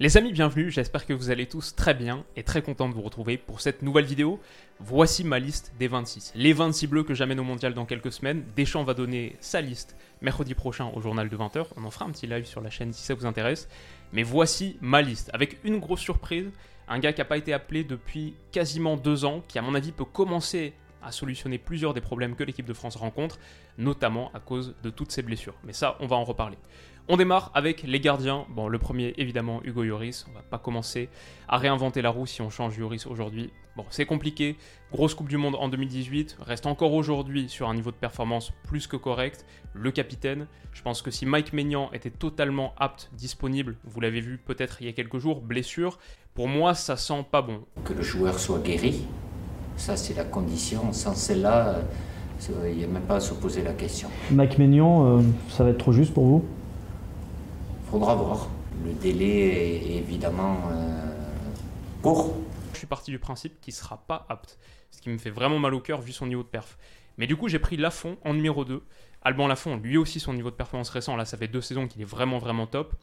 Les amis, bienvenue, j'espère que vous allez tous très bien et très content de vous retrouver pour cette nouvelle vidéo. Voici ma liste des 26. Les 26 bleus que j'amène au mondial dans quelques semaines. Deschamps va donner sa liste mercredi prochain au journal de 20h. On en fera un petit live sur la chaîne si ça vous intéresse. Mais voici ma liste, avec une grosse surprise. Un gars qui n'a pas été appelé depuis quasiment deux ans, qui à mon avis peut commencer à solutionner plusieurs des problèmes que l'équipe de France rencontre, notamment à cause de toutes ses blessures. Mais ça, on va en reparler. On démarre avec les gardiens. Bon, le premier, évidemment, Hugo Lloris. On va pas commencer à réinventer la roue si on change Lloris aujourd'hui. Bon, c'est compliqué. Grosse Coupe du Monde en 2018. Reste encore aujourd'hui sur un niveau de performance plus que correct. Le capitaine. Je pense que si Mike Maignan était totalement apte, disponible, vous l'avez vu peut-être il y a quelques jours, blessure, pour moi, ça sent pas bon. Que le joueur soit guéri, ça c'est la condition. Sans celle-là, euh, il n'y a même pas à se poser la question. Mike Maignan, euh, ça va être trop juste pour vous? Faudra voir. Le délai est évidemment euh, court. Je suis parti du principe qu'il sera pas apte. Ce qui me fait vraiment mal au cœur vu son niveau de perf. Mais du coup, j'ai pris Lafont en numéro 2. Alban Lafont, lui aussi, son niveau de performance récent, là, ça fait deux saisons qu'il est vraiment, vraiment top.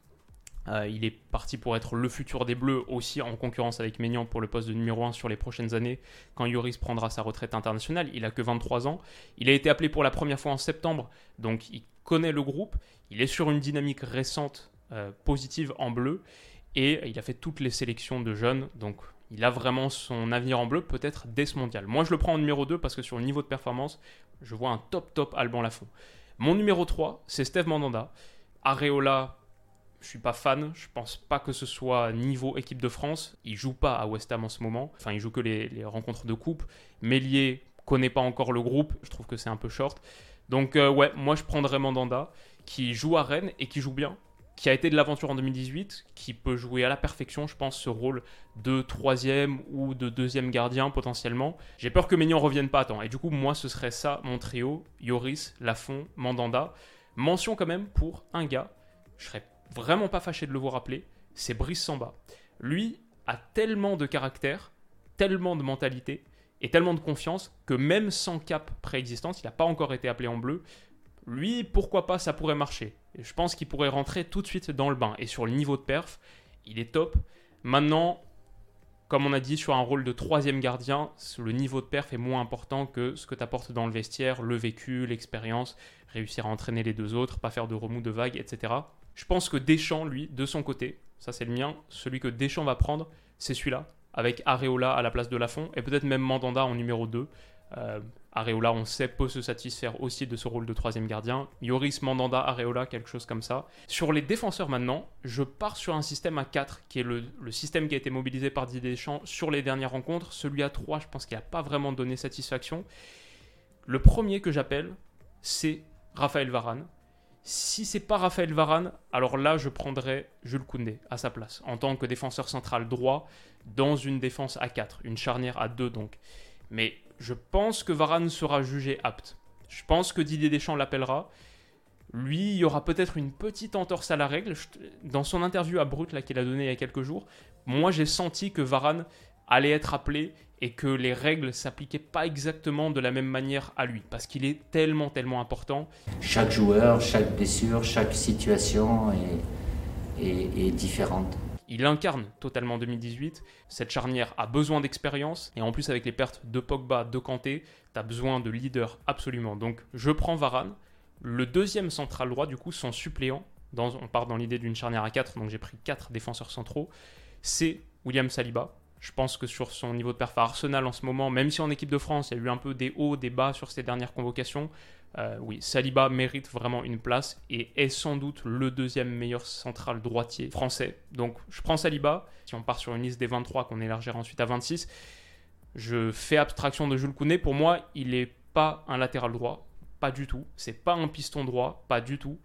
Euh, il est parti pour être le futur des Bleus, aussi en concurrence avec Maignan pour le poste de numéro 1 sur les prochaines années, quand Yoris prendra sa retraite internationale. Il a que 23 ans. Il a été appelé pour la première fois en septembre, donc il connaît le groupe. Il est sur une dynamique récente euh, positive en bleu, et il a fait toutes les sélections de jeunes, donc il a vraiment son avenir en bleu, peut-être dès ce mondial. Moi, je le prends en numéro 2 parce que sur le niveau de performance, je vois un top top Alban Lafont. Mon numéro 3, c'est Steve Mandanda. Areola, je suis pas fan. Je pense pas que ce soit niveau équipe de France. Il joue pas à West Ham en ce moment. Enfin, il joue que les, rencontres de coupe. Mélier connaît pas encore le groupe. Je trouve que c'est un peu short. Donc, euh, ouais, moi je prendrais Mandanda qui joue à Rennes et qui joue bien qui a été de l'aventure en 2018, qui peut jouer à la perfection, je pense, ce rôle de troisième ou de deuxième gardien potentiellement. J'ai peur que Maignan revienne pas à temps. Et du coup, moi, ce serait ça, mon trio, Yoris, Lafont, Mandanda. Mention quand même pour un gars, je serais vraiment pas fâché de le voir rappeler, c'est Brice Samba. Lui a tellement de caractère, tellement de mentalité et tellement de confiance que même sans cap préexistence, il n'a pas encore été appelé en bleu, lui, pourquoi pas, ça pourrait marcher. Je pense qu'il pourrait rentrer tout de suite dans le bain. Et sur le niveau de perf, il est top. Maintenant, comme on a dit, sur un rôle de troisième gardien, le niveau de perf est moins important que ce que tu apportes dans le vestiaire, le vécu, l'expérience, réussir à entraîner les deux autres, pas faire de remous de vagues, etc. Je pense que Deschamps, lui, de son côté, ça c'est le mien, celui que Deschamps va prendre, c'est celui-là, avec Areola à la place de Lafont, et peut-être même Mandanda en numéro 2. Euh, Areola, on sait, peut se satisfaire aussi de ce rôle de troisième gardien. Yoris, Mandanda, Areola, quelque chose comme ça. Sur les défenseurs maintenant, je pars sur un système à 4, qui est le, système qui a été mobilisé par Didier Deschamps sur les dernières rencontres. Celui à 3, je pense qu'il n'a pas vraiment donné satisfaction. Le premier que j'appelle, c'est Raphaël Varane. Si c'est pas Raphaël Varane, alors là je prendrais Jules Koundé à sa place en tant que défenseur central droit dans une défense à 4, une charnière à 2 donc. Mais je pense que Varane sera jugé apte. Je pense que Didier Deschamps l'appellera. Lui, il y aura peut-être une petite entorse à la règle. Dans son interview à Brut qu'il a donné il y a quelques jours, moi j'ai senti que Varane allait être appelé et que les règles s'appliquaient pas exactement de la même manière à lui parce qu'il est tellement tellement important. Chaque joueur, chaque blessure, chaque situation est, est différente. Il incarne totalement 2018. Cette charnière a besoin d'expérience. Et en plus, avec les pertes de Pogba, de Kanté, tu as besoin de leader absolument. Donc, je prends Varane. Le deuxième central droit, du coup, son suppléant, on part dans l'idée d'une charnière à 4, donc j'ai pris 4 défenseurs centraux, c'est William Saliba. Je pense que sur son niveau de perf à Arsenal en ce moment, même si en équipe de France, il y a eu un peu des hauts, des bas sur ses dernières convocations, euh, oui, Saliba mérite vraiment une place et est sans doute le deuxième meilleur central droitier français. Donc je prends Saliba. Si on part sur une liste des 23 qu'on élargira ensuite à 26, je fais abstraction de Jules Koundé. Pour moi, il n'est pas un latéral droit, pas du tout. C'est pas un piston droit, pas du tout.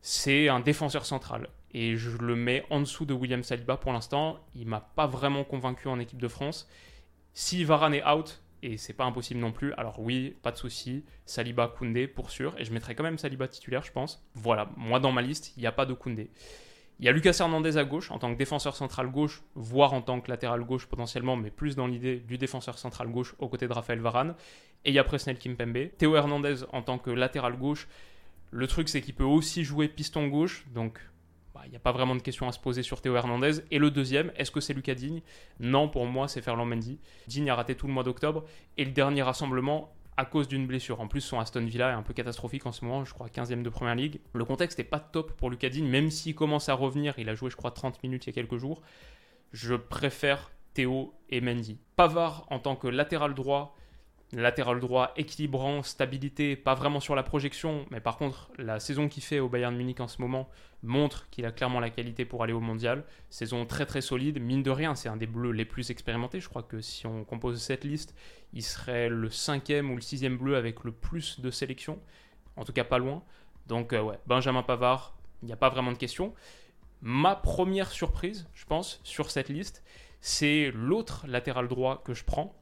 c'est un défenseur central. Et je le mets en dessous de William Saliba pour l'instant. Il m'a pas vraiment convaincu en équipe de France. Si Varane est out, et c'est pas impossible non plus, alors oui, pas de souci. Saliba, Koundé pour sûr. Et je mettrai quand même Saliba titulaire, je pense. Voilà, moi dans ma liste, il n'y a pas de Koundé. Il y a Lucas Hernandez à gauche en tant que défenseur central gauche, voire en tant que latéral gauche potentiellement, mais plus dans l'idée du défenseur central gauche aux côtés de Raphaël Varane. Et il y a Presnel Kimpembe. Théo Hernandez en tant que latéral gauche. Le truc, c'est qu'il peut aussi jouer piston gauche, donc bah, il n'y a pas vraiment de question à se poser sur Théo Hernandez. Et le deuxième, est-ce que c'est Lucas Digne? Non, pour moi, c'est Ferland Mendy. Digne a raté tout le mois d'octobre. Et le dernier rassemblement, à cause d'une blessure. En plus, son Aston Villa est un peu catastrophique en ce moment, je crois 15e de première ligue. Le contexte n'est pas top pour Lucas Digne, même s'il commence à revenir, il a joué je crois 30 minutes il y a quelques jours. Je préfère Théo et Mendy. Pavard en tant que latéral droit, latéral droit équilibrant, stabilité, pas vraiment sur la projection, mais par contre, la saison qu'il fait au Bayern Munich en ce moment montre qu'il a clairement la qualité pour aller au mondial. Saison très très solide, mine de rien, c'est un des bleus les plus expérimentés. Je crois que si on compose cette liste, il serait le cinquième ou le sixième bleu avec le plus de sélection, en tout cas pas loin. Donc euh, ouais, Benjamin Pavard, il n'y a pas vraiment de question. Ma première surprise, je pense, sur cette liste, c'est l'autre latéral droit que je prends,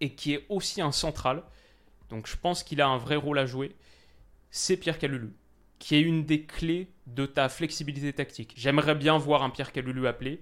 et qui est aussi un central. Donc je pense qu'il a un vrai rôle à jouer. C'est Pierre Calulu, qui est une des clés de ta flexibilité tactique. J'aimerais bien voir un Pierre Calulu appelé.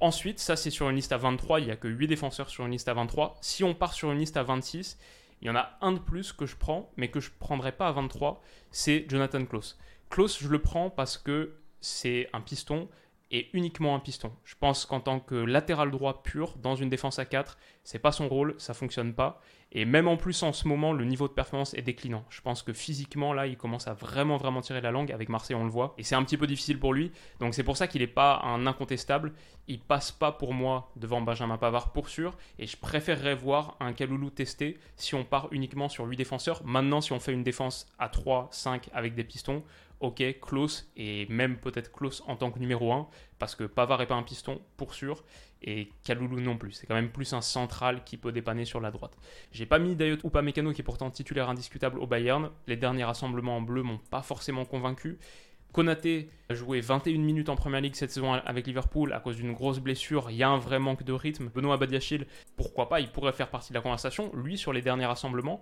Ensuite, ça c'est sur une liste à 23, il n'y a que 8 défenseurs sur une liste à 23. Si on part sur une liste à 26, il y en a un de plus que je prends, mais que je ne prendrai pas à 23, c'est Jonathan Klaus. Klaus, je le prends parce que c'est un piston, et uniquement un piston. Je pense qu'en tant que latéral droit pur dans une défense à 4, c'est pas son rôle, ça fonctionne pas. Et même en plus en ce moment, le niveau de performance est déclinant. Je pense que physiquement là, il commence à vraiment vraiment tirer la langue avec Marseille, on le voit, et c'est un petit peu difficile pour lui. Donc c'est pour ça qu'il n'est pas un incontestable. Il passe pas pour moi devant Benjamin Pavard pour sûr, et je préférerais voir un Kaloulou testé si on part uniquement sur 8 défenseurs. Maintenant, si on fait une défense à 3, 5 avec des pistons, ok, Klaus, et même peut-être Klaus en tant que numéro 1, parce que Pavard n'est pas un piston, pour sûr, et Kaloulou non plus. C'est quand même plus un central qui peut dépanner sur la droite. J'ai pas mis Dayot ou pas Mécano, qui est pourtant titulaire indiscutable au Bayern. Les derniers rassemblements en bleu m'ont pas forcément convaincu. Konaté a joué 21 minutes en première ligue cette saison avec Liverpool à cause d'une grosse blessure. Il y a un vrai manque de rythme. Benoît Badiachil, pourquoi pas, il pourrait faire partie de la conversation. Lui, sur les derniers rassemblements,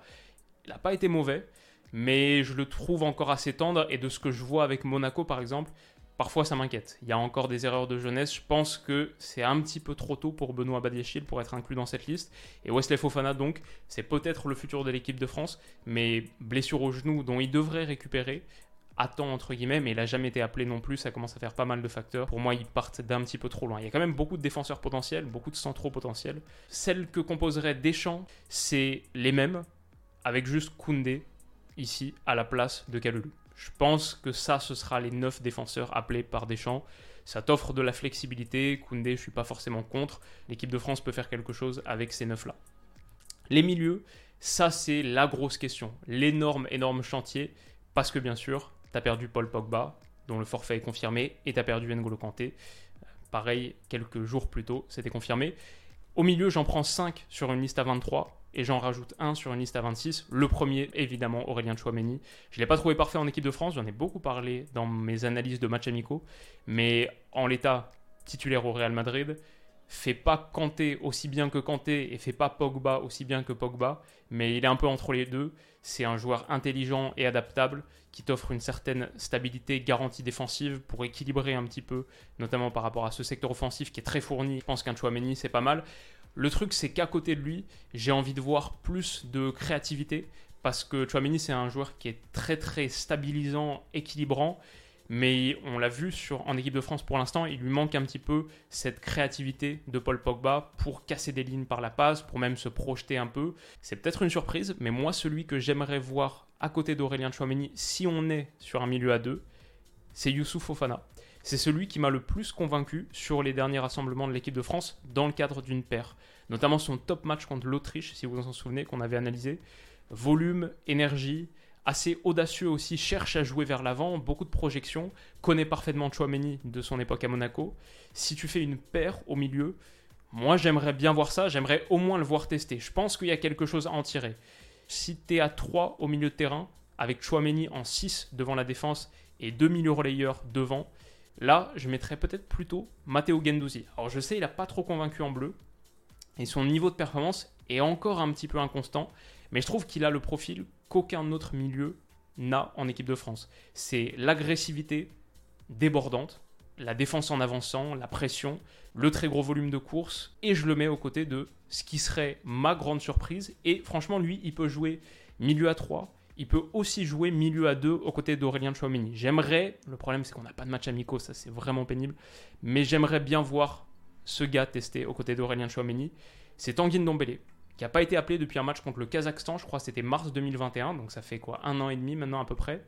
il n'a pas été mauvais mais je le trouve encore assez tendre et de ce que je vois avec Monaco par exemple, parfois ça m'inquiète. Il y a encore des erreurs de jeunesse. Je pense que c'est un petit peu trop tôt pour Benoît Badiachil pour être inclus dans cette liste. Et Wesley Fofana, donc, c'est peut-être le futur de l'équipe de France, mais blessure au genou dont il devrait récupérer. Attend entre guillemets, mais il n'a jamais été appelé non plus. Ça commence à faire pas mal de facteurs. Pour moi, ils partent d'un petit peu trop loin. Il y a quand même beaucoup de défenseurs potentiels, beaucoup de centraux potentiels. Celles que composerait Deschamps, c'est les mêmes, avec juste Koundé ici à la place de Kalulu. Je pense que ça, ce sera les 9 défenseurs appelés par Deschamps. Ça t'offre de la flexibilité. Koundé, je suis pas forcément contre. L'équipe de France peut faire quelque chose avec ces 9-là. Les milieux, ça c'est la grosse question. L'énorme, énorme chantier. Parce que bien sûr, tu as perdu Paul Pogba, dont le forfait est confirmé, et tu as perdu N'Golo Kanté. Pareil, quelques jours plus tôt, c'était confirmé. Au milieu, j'en prends 5 sur une liste à 23 et j'en rajoute un sur une liste à 26. Le premier, évidemment, Aurélien Chouameni. Je ne l'ai pas trouvé parfait en équipe de France, j'en ai beaucoup parlé dans mes analyses de matchs amicaux, mais en l'état titulaire au Real Madrid, fait pas Kanté aussi bien que Kanté et fait pas Pogba aussi bien que Pogba, mais il est un peu entre les deux. C'est un joueur intelligent et adaptable qui t'offre une certaine stabilité garantie défensive pour équilibrer un petit peu, notamment par rapport à ce secteur offensif qui est très fourni. Je pense qu'un Chouameni, c'est pas mal. Le truc, c'est qu'à côté de lui, j'ai envie de voir plus de créativité parce que Chouameni, c'est un joueur qui est très très stabilisant, équilibrant. Mais on l'a vu en équipe de France pour l'instant, il lui manque un petit peu cette créativité de Paul Pogba pour casser des lignes par la passe, pour même se projeter un peu. C'est peut-être une surprise, mais moi, celui que j'aimerais voir à côté d'Aurélien Chouameni, si on est sur un milieu à deux, c'est Youssouf Fofana c'est celui qui m'a le plus convaincu sur les derniers rassemblements de l'équipe de France dans le cadre d'une paire. Notamment son top match contre l'Autriche, si vous vous en souvenez, qu'on avait analysé. Volume, énergie, assez audacieux aussi, cherche à jouer vers l'avant, beaucoup de projections, connaît parfaitement Chouameni de son époque à Monaco. Si tu fais une paire au milieu, moi j'aimerais bien voir ça, j'aimerais au moins le voir tester. Je pense qu'il y a quelque chose à en tirer. Si tu es à 3 au milieu de terrain, avec Chouameni en 6 devant la défense et deux milieux relayeurs devant, là, je mettrais peut-être plutôt Matteo Gendouzi. Alors je sais, il n'a pas trop convaincu en bleu, et son niveau de performance est encore un petit peu inconstant, mais je trouve qu'il a le profil qu'aucun autre milieu n'a en équipe de France. C'est l'agressivité débordante, la défense en avançant, la pression, le très gros volume de course, et je le mets aux côtés de ce qui serait ma grande surprise. Et franchement, lui, il peut jouer milieu à 3, il peut aussi jouer milieu à 2 aux côtés d'Aurélien Chouamini. J'aimerais, le problème c'est qu'on n'a pas de match amicaux, ça c'est vraiment pénible, mais j'aimerais bien voir ce gars tester aux côtés d'Aurélien Chouamini. C'est Tanguy Ndombele, qui n'a pas été appelé depuis un match contre le Kazakhstan, je crois c'était mars 2021, donc ça fait quoi, un an et demi maintenant à peu près.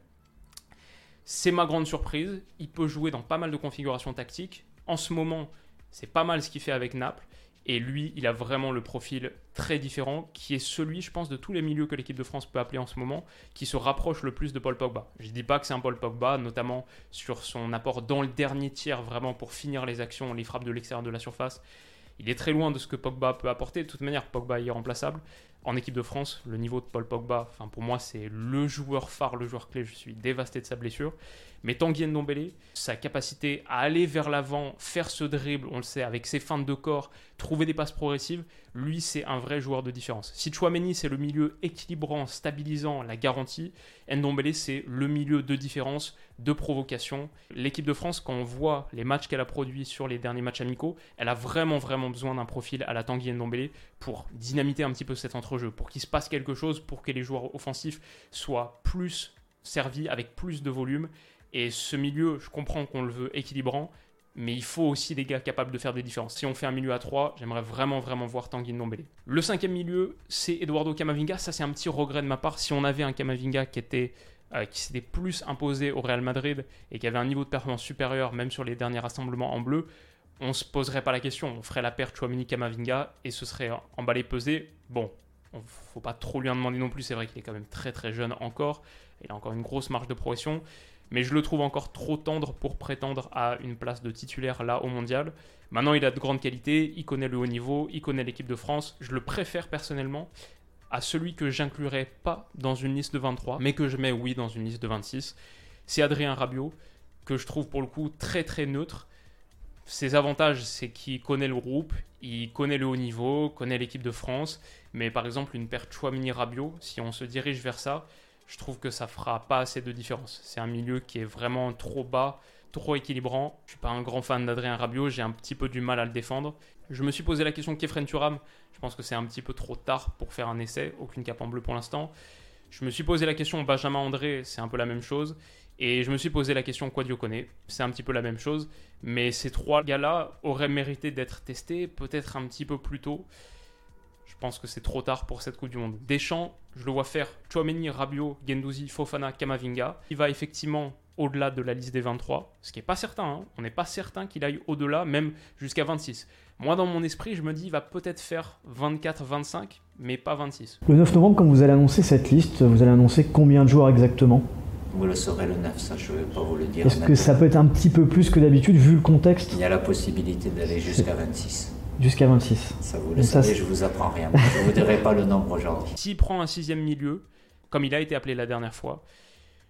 C'est ma grande surprise. Il peut jouer dans pas mal de configurations tactiques. En ce moment, c'est pas mal ce qu'il fait avec Naples. Et lui, il a vraiment le profil très différent, qui est celui, je pense, de tous les milieux que l'équipe de France peut appeler en ce moment, qui se rapproche le plus de Paul Pogba. Je ne dis pas que c'est un Paul Pogba, notamment sur son apport dans le dernier tiers, vraiment pour finir les actions, les frappes de l'extérieur de la surface. Il est très loin de ce que Pogba peut apporter. De toute manière, Pogba est irremplaçable. En équipe de France, le niveau de Paul Pogba, pour moi, c'est le joueur phare, le joueur clé. Je suis dévasté de sa blessure. Mais Tanguy Ndombele, sa capacité à aller vers l'avant, faire ce dribble, on le sait, avec ses feintes de corps, trouver des passes progressives, lui, c'est un vrai joueur de différence. Si Chouameni, c'est le milieu équilibrant, stabilisant, la garantie, Ndombele, c'est le milieu de différence, de provocation. L'équipe de France, quand on voit les matchs qu'elle a produits sur les derniers matchs amicaux, elle a vraiment, vraiment besoin d'un profil à la Tanguy Ndombele pour dynamiter un petit peu cet entrejeu, pour qu'il se passe quelque chose, pour que les joueurs offensifs soient plus servis avec plus de volume et ce milieu, je comprends qu'on le veut équilibrant, mais il faut aussi des gars capables de faire des différences. Si on fait un milieu à 3, j'aimerais vraiment, vraiment voir Tanguy Ndombele. Le cinquième milieu, c'est Eduardo Camavinga. Ça, c'est un petit regret de ma part. Si on avait un Camavinga qui était euh, qui s'était plus imposé au Real Madrid et qui avait un niveau de performance supérieur, même sur les derniers rassemblements en bleu, on se poserait pas la question. On ferait la paire Chouamini Camavinga et ce serait emballé pesé. Bon, ne faut pas trop lui en demander non plus. C'est vrai qu'il est quand même très très jeune encore. Il a encore une grosse marge de progression mais je le trouve encore trop tendre pour prétendre à une place de titulaire là au mondial. Maintenant, il a de grandes qualités, il connaît le haut niveau, il connaît l'équipe de France. Je le préfère personnellement à celui que j'inclurais pas dans une liste de 23, mais que je mets oui dans une liste de 26. C'est Adrien Rabiot, que je trouve pour le coup très très neutre. Ses avantages, c'est qu'il connaît le groupe, il connaît le haut niveau, connaît l'équipe de France. Mais par exemple, une paire Chouamini-Rabiot, si on se dirige vers ça, je trouve que ça fera pas assez de différence. C'est un milieu qui est vraiment trop bas, trop équilibrant. Je suis pas un grand fan d'Adrien Rabiot, j'ai un petit peu du mal à le défendre. Je me suis posé la question Kefren Turam. Je pense que c'est un petit peu trop tard pour faire un essai, aucune cape en bleu pour l'instant. Je me suis posé la question Benjamin André, c'est un peu la même chose. Et je me suis posé la question Quadio connaît, c'est un petit peu la même chose. Mais ces trois gars-là auraient mérité d'être testés peut-être un petit peu plus tôt. Je pense que c'est trop tard pour cette Coupe du Monde. Deschamps, je le vois faire Chouameni, Rabiot, Gendouzi, Fofana, Kamavinga. Il va effectivement au-delà de la liste des 23, ce qui n'est pas certain. Hein. On n'est pas certain qu'il aille au-delà, même jusqu'à 26. Moi, dans mon esprit, je me dis, il va peut-être faire 24-25, mais pas 26. Le 9 novembre, quand vous allez annoncer cette liste, vous allez annoncer combien de joueurs exactement? Vous le saurez le 9, ça je ne vais pas vous le dire. Est-ce que ça peut être un petit peu plus que d'habitude, vu le contexte? Il y a la possibilité d'aller jusqu'à 26. Jusqu'à 26. Ça vous le savez, je vous apprends rien. Je ne vous dirai pas le nombre aujourd'hui. S'il prend un sixième milieu, comme il a été appelé la dernière fois,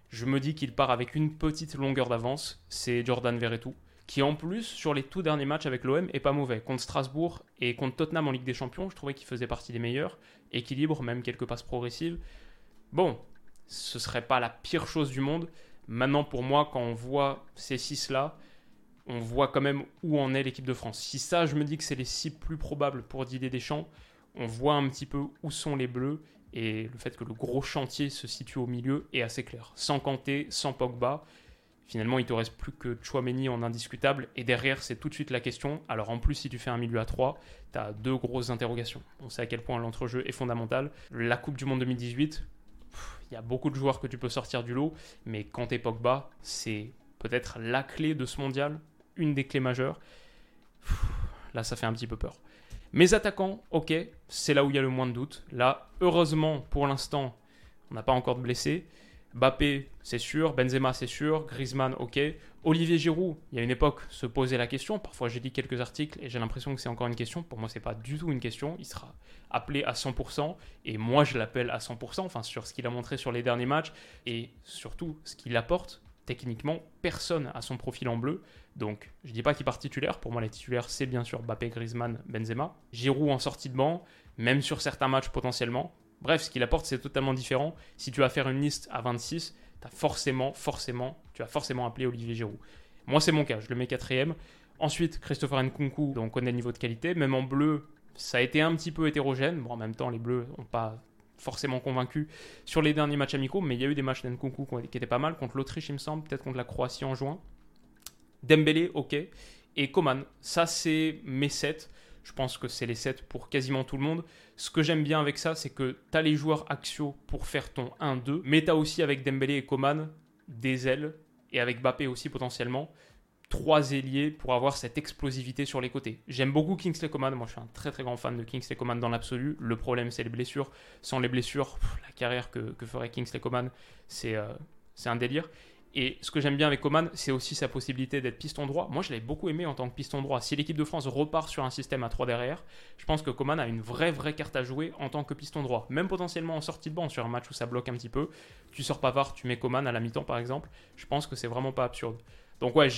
je me dis qu'il part avec une petite longueur d'avance. C'est Jordan Verretou, qui en plus, sur les tout derniers matchs avec l'OM, est pas mauvais. Contre Strasbourg et contre Tottenham en Ligue des Champions, je trouvais qu'il faisait partie des meilleurs. Équilibre, même quelques passes progressives. Bon, ce serait pas la pire chose du monde. Maintenant, pour moi, quand on voit ces six-là, on voit quand même où en est l'équipe de France. Si ça, je me dis que c'est les six plus probables pour Didier Deschamps, on voit un petit peu où sont les Bleus et le fait que le gros chantier se situe au milieu est assez clair. Sans Kanté, sans Pogba, finalement il te reste plus que Chouameni en indiscutable et derrière c'est tout de suite la question. Alors en plus si tu fais un milieu à 3, tu as deux grosses interrogations. On sait à quel point l'entrejeu est fondamental. La Coupe du Monde 2018, il y a beaucoup de joueurs que tu peux sortir du lot, mais Kanté Pogba, c'est peut-être la clé de ce mondial une des clés majeures. Là, ça fait un petit peu peur. Mes attaquants, ok, c'est là où il y a le moins de doute. Là, heureusement, pour l'instant, on n'a pas encore de blessés. Bappé, c'est sûr. Benzema, c'est sûr. Griezmann, ok. Olivier Giroud, il y a une époque, se posait la question. Parfois, j'ai dit quelques articles et j'ai l'impression que c'est encore une question. Pour moi, c'est pas du tout une question. Il sera appelé à 100% et moi, je l'appelle à 100%. Enfin, sur ce qu'il a montré sur les derniers matchs et surtout ce qu'il apporte techniquement, personne à son profil en bleu. Donc, je dis pas qu'il part titulaire. Pour moi, les titulaires, c'est bien sûr Mbappé, Griezmann, Benzema. Giroud en sortie de banc, même sur certains matchs potentiellement. Bref, ce qu'il apporte, c'est totalement différent. Si tu vas faire une liste à 26, as forcément, forcément, tu vas forcément appeler Olivier Giroud. Moi, c'est mon cas, je le mets quatrième. Ensuite, Christopher Nkunku, on connaît le niveau de qualité. Même en bleu, ça a été un petit peu hétérogène. Bon, en même temps, les bleus n'ont pas forcément convaincu sur les derniers matchs amicaux, mais il y a eu des matchs d'Nkunku qui étaient pas mal, contre l'Autriche, il me semble, peut-être contre la Croatie en juin. Dembélé, ok. Et Coman, ça, c'est mes 7. Je pense que c'est les 7 pour quasiment tout le monde. Ce que j'aime bien avec ça, c'est que tu as les joueurs axiaux pour faire ton 1-2, mais tu as aussi avec Dembélé et Coman des ailes, et avec Bappé aussi potentiellement, trois ailiers pour avoir cette explosivité sur les côtés. J'aime beaucoup Kingsley Coman, moi je suis un très très grand fan de Kingsley Coman dans l'absolu. Le problème c'est les blessures. Sans les blessures, la carrière que, ferait Kingsley Coman, euh, c'est un délire. Et ce que j'aime bien avec Coman, c'est aussi sa possibilité d'être piston droit. Moi, je l'avais beaucoup aimé en tant que piston droit. Si l'équipe de France repart sur un système à 3 derrière, je pense que Coman a une vraie, vraie carte à jouer en tant que piston droit. Même potentiellement en sortie de banc sur un match où ça bloque un petit peu. Tu sors Pavard, tu mets Coman à la mi-temps par exemple. Je pense que c'est vraiment pas absurde. Donc, ouais,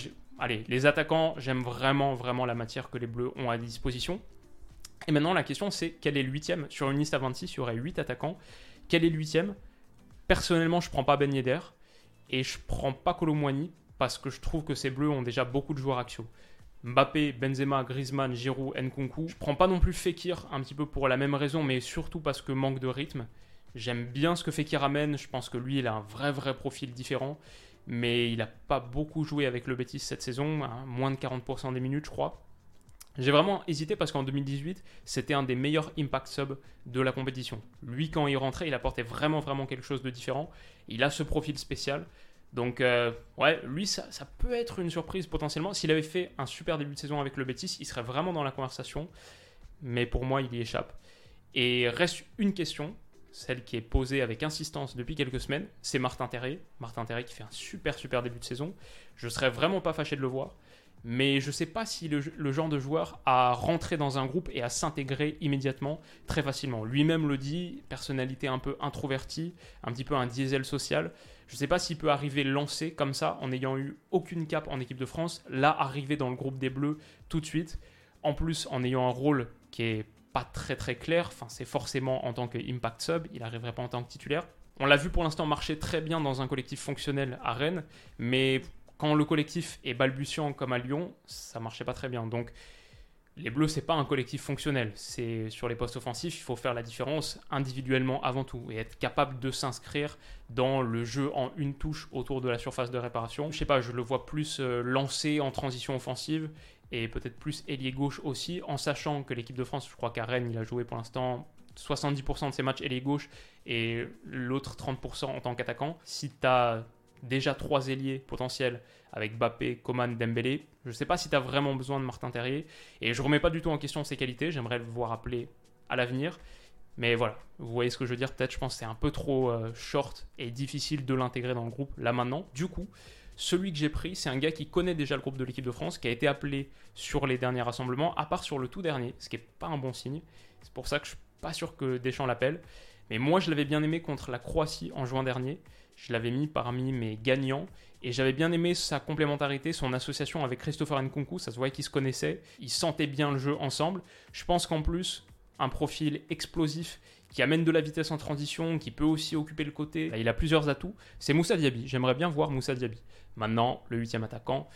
allez, les attaquants, j'aime vraiment, vraiment la matière que les Bleus ont à disposition. Et maintenant, la question, c'est quel est le huitième Sur une liste à 26, il y aurait 8 attaquants. Quel est le huitième? Personnellement, je prends pas Ben Yedder. Et je prends pas Colomwani parce que je trouve que ces Bleus ont déjà beaucoup de joueurs axiaux. Mbappé, Benzema, Griezmann, Giroud, Nkunku. Je prends pas non plus Fekir un petit peu pour la même raison, mais surtout parce que manque de rythme. J'aime bien ce que Fekir amène. Je pense que lui, il a un vrai vrai profil différent, mais il n'a pas beaucoup joué avec le Betis cette saison, hein, moins de 40% des minutes, je crois. J'ai vraiment hésité parce qu'en 2018, c'était un des meilleurs impact sub de la compétition. Lui, quand il rentrait, il apportait vraiment, vraiment quelque chose de différent. Il a ce profil spécial. Donc, euh, ouais, lui, ça, ça, peut être une surprise potentiellement. S'il avait fait un super début de saison avec le Betis, il serait vraiment dans la conversation. Mais pour moi, il y échappe. Et reste une question, celle qui est posée avec insistance depuis quelques semaines, c'est Martin Terré. Martin Terré qui fait un super, super début de saison. Je serais vraiment pas fâché de le voir mais je ne sais pas si le, genre de joueur a rentré dans un groupe et a s'intégrer immédiatement très facilement. Lui-même le dit, personnalité un peu introvertie, un petit peu un diesel social. Je ne sais pas s'il peut arriver lancé comme ça en n'ayant eu aucune cape en équipe de France, là arriver dans le groupe des Bleus tout de suite. En plus, en ayant un rôle qui est pas très très clair, enfin c'est forcément en tant que impact sub, il n'arriverait pas en tant que titulaire. On l'a vu pour l'instant marcher très bien dans un collectif fonctionnel à Rennes, mais quand le collectif est balbutiant comme à Lyon, ça marchait pas très bien. Donc les Bleus, c'est pas un collectif fonctionnel. C'est sur les postes offensifs, il faut faire la différence individuellement avant tout et être capable de s'inscrire dans le jeu en une touche autour de la surface de réparation. Je sais pas, je le vois plus euh, lancé en transition offensive et peut-être plus ailier gauche aussi, en sachant que l'équipe de France, je crois qu'à Rennes, il a joué pour l'instant 70% de ses matchs ailier gauche et l'autre 30% en tant qu'attaquant. Si tu as déjà trois ailiers potentiels avec Bappé, Coman, Dembélé. Je ne sais pas si tu as vraiment besoin de Martin Terrier. Et je remets pas du tout en question ses qualités. J'aimerais le voir appeler à l'avenir. Mais voilà, vous voyez ce que je veux dire. Peut-être, je pense que c'est un peu trop euh, short et difficile de l'intégrer dans le groupe là maintenant. Du coup, celui que j'ai pris, c'est un gars qui connaît déjà le groupe de l'équipe de France, qui a été appelé sur les derniers rassemblements, à part sur le tout dernier, ce qui n'est pas un bon signe. C'est pour ça que je suis pas sûr que Deschamps l'appelle. Mais moi, je l'avais bien aimé contre la Croatie en juin dernier. Je l'avais mis parmi mes gagnants. Et j'avais bien aimé sa complémentarité, son association avec Christopher Nkunku. Ça se voyait qu'ils se connaissaient. Ils sentaient bien le jeu ensemble. Je pense qu'en plus, un profil explosif qui amène de la vitesse en transition, qui peut aussi occuper le côté. il a plusieurs atouts. C'est Moussa Diaby. J'aimerais bien voir Moussa Diaby. Maintenant, le huitième attaquant,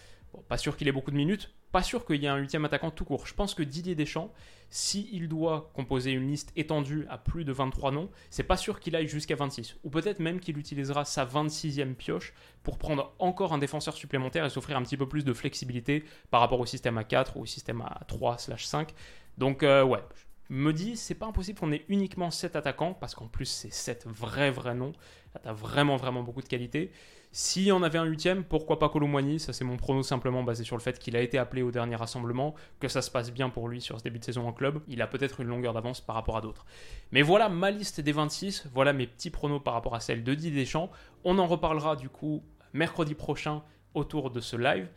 pas sûr qu'il ait beaucoup de minutes, pas sûr qu'il y ait un huitième attaquant tout court. Je pense que Didier Deschamps, s'il doit composer une liste étendue à plus de 23 noms, c'est pas sûr qu'il aille jusqu'à 26. Ou peut-être même qu'il utilisera sa 26e pioche pour prendre encore un défenseur supplémentaire et s'offrir un petit peu plus de flexibilité par rapport au système à 4 ou au système à 3/5. Donc euh, ouais, me dis, c'est pas impossible qu'on ait uniquement 7 attaquants, parce qu'en plus c'est 7 vrais vrais noms. Là, t'as vraiment vraiment beaucoup de qualité. S'il y en avait un huitième, pourquoi pas Colomboigny Ça, c'est mon prono simplement basé sur le fait qu'il a été appelé au dernier rassemblement, que ça se passe bien pour lui sur ce début de saison en club. Il a peut-être une longueur d'avance par rapport à d'autres. Mais voilà ma liste des 26, voilà mes petits pronos par rapport à celle de Didier Deschamps. On en reparlera du coup mercredi prochain autour de ce live.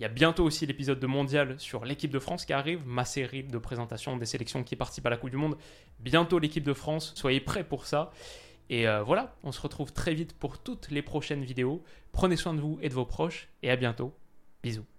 Il y a bientôt aussi l'épisode de Mondial sur l'équipe de France qui arrive, ma série de présentation des sélections qui participent à la Coupe du Monde. Bientôt l'équipe de France, soyez prêts pour ça. Et euh, voilà, on se retrouve très vite pour toutes les prochaines vidéos. Prenez soin de vous et de vos proches et à bientôt. Bisous.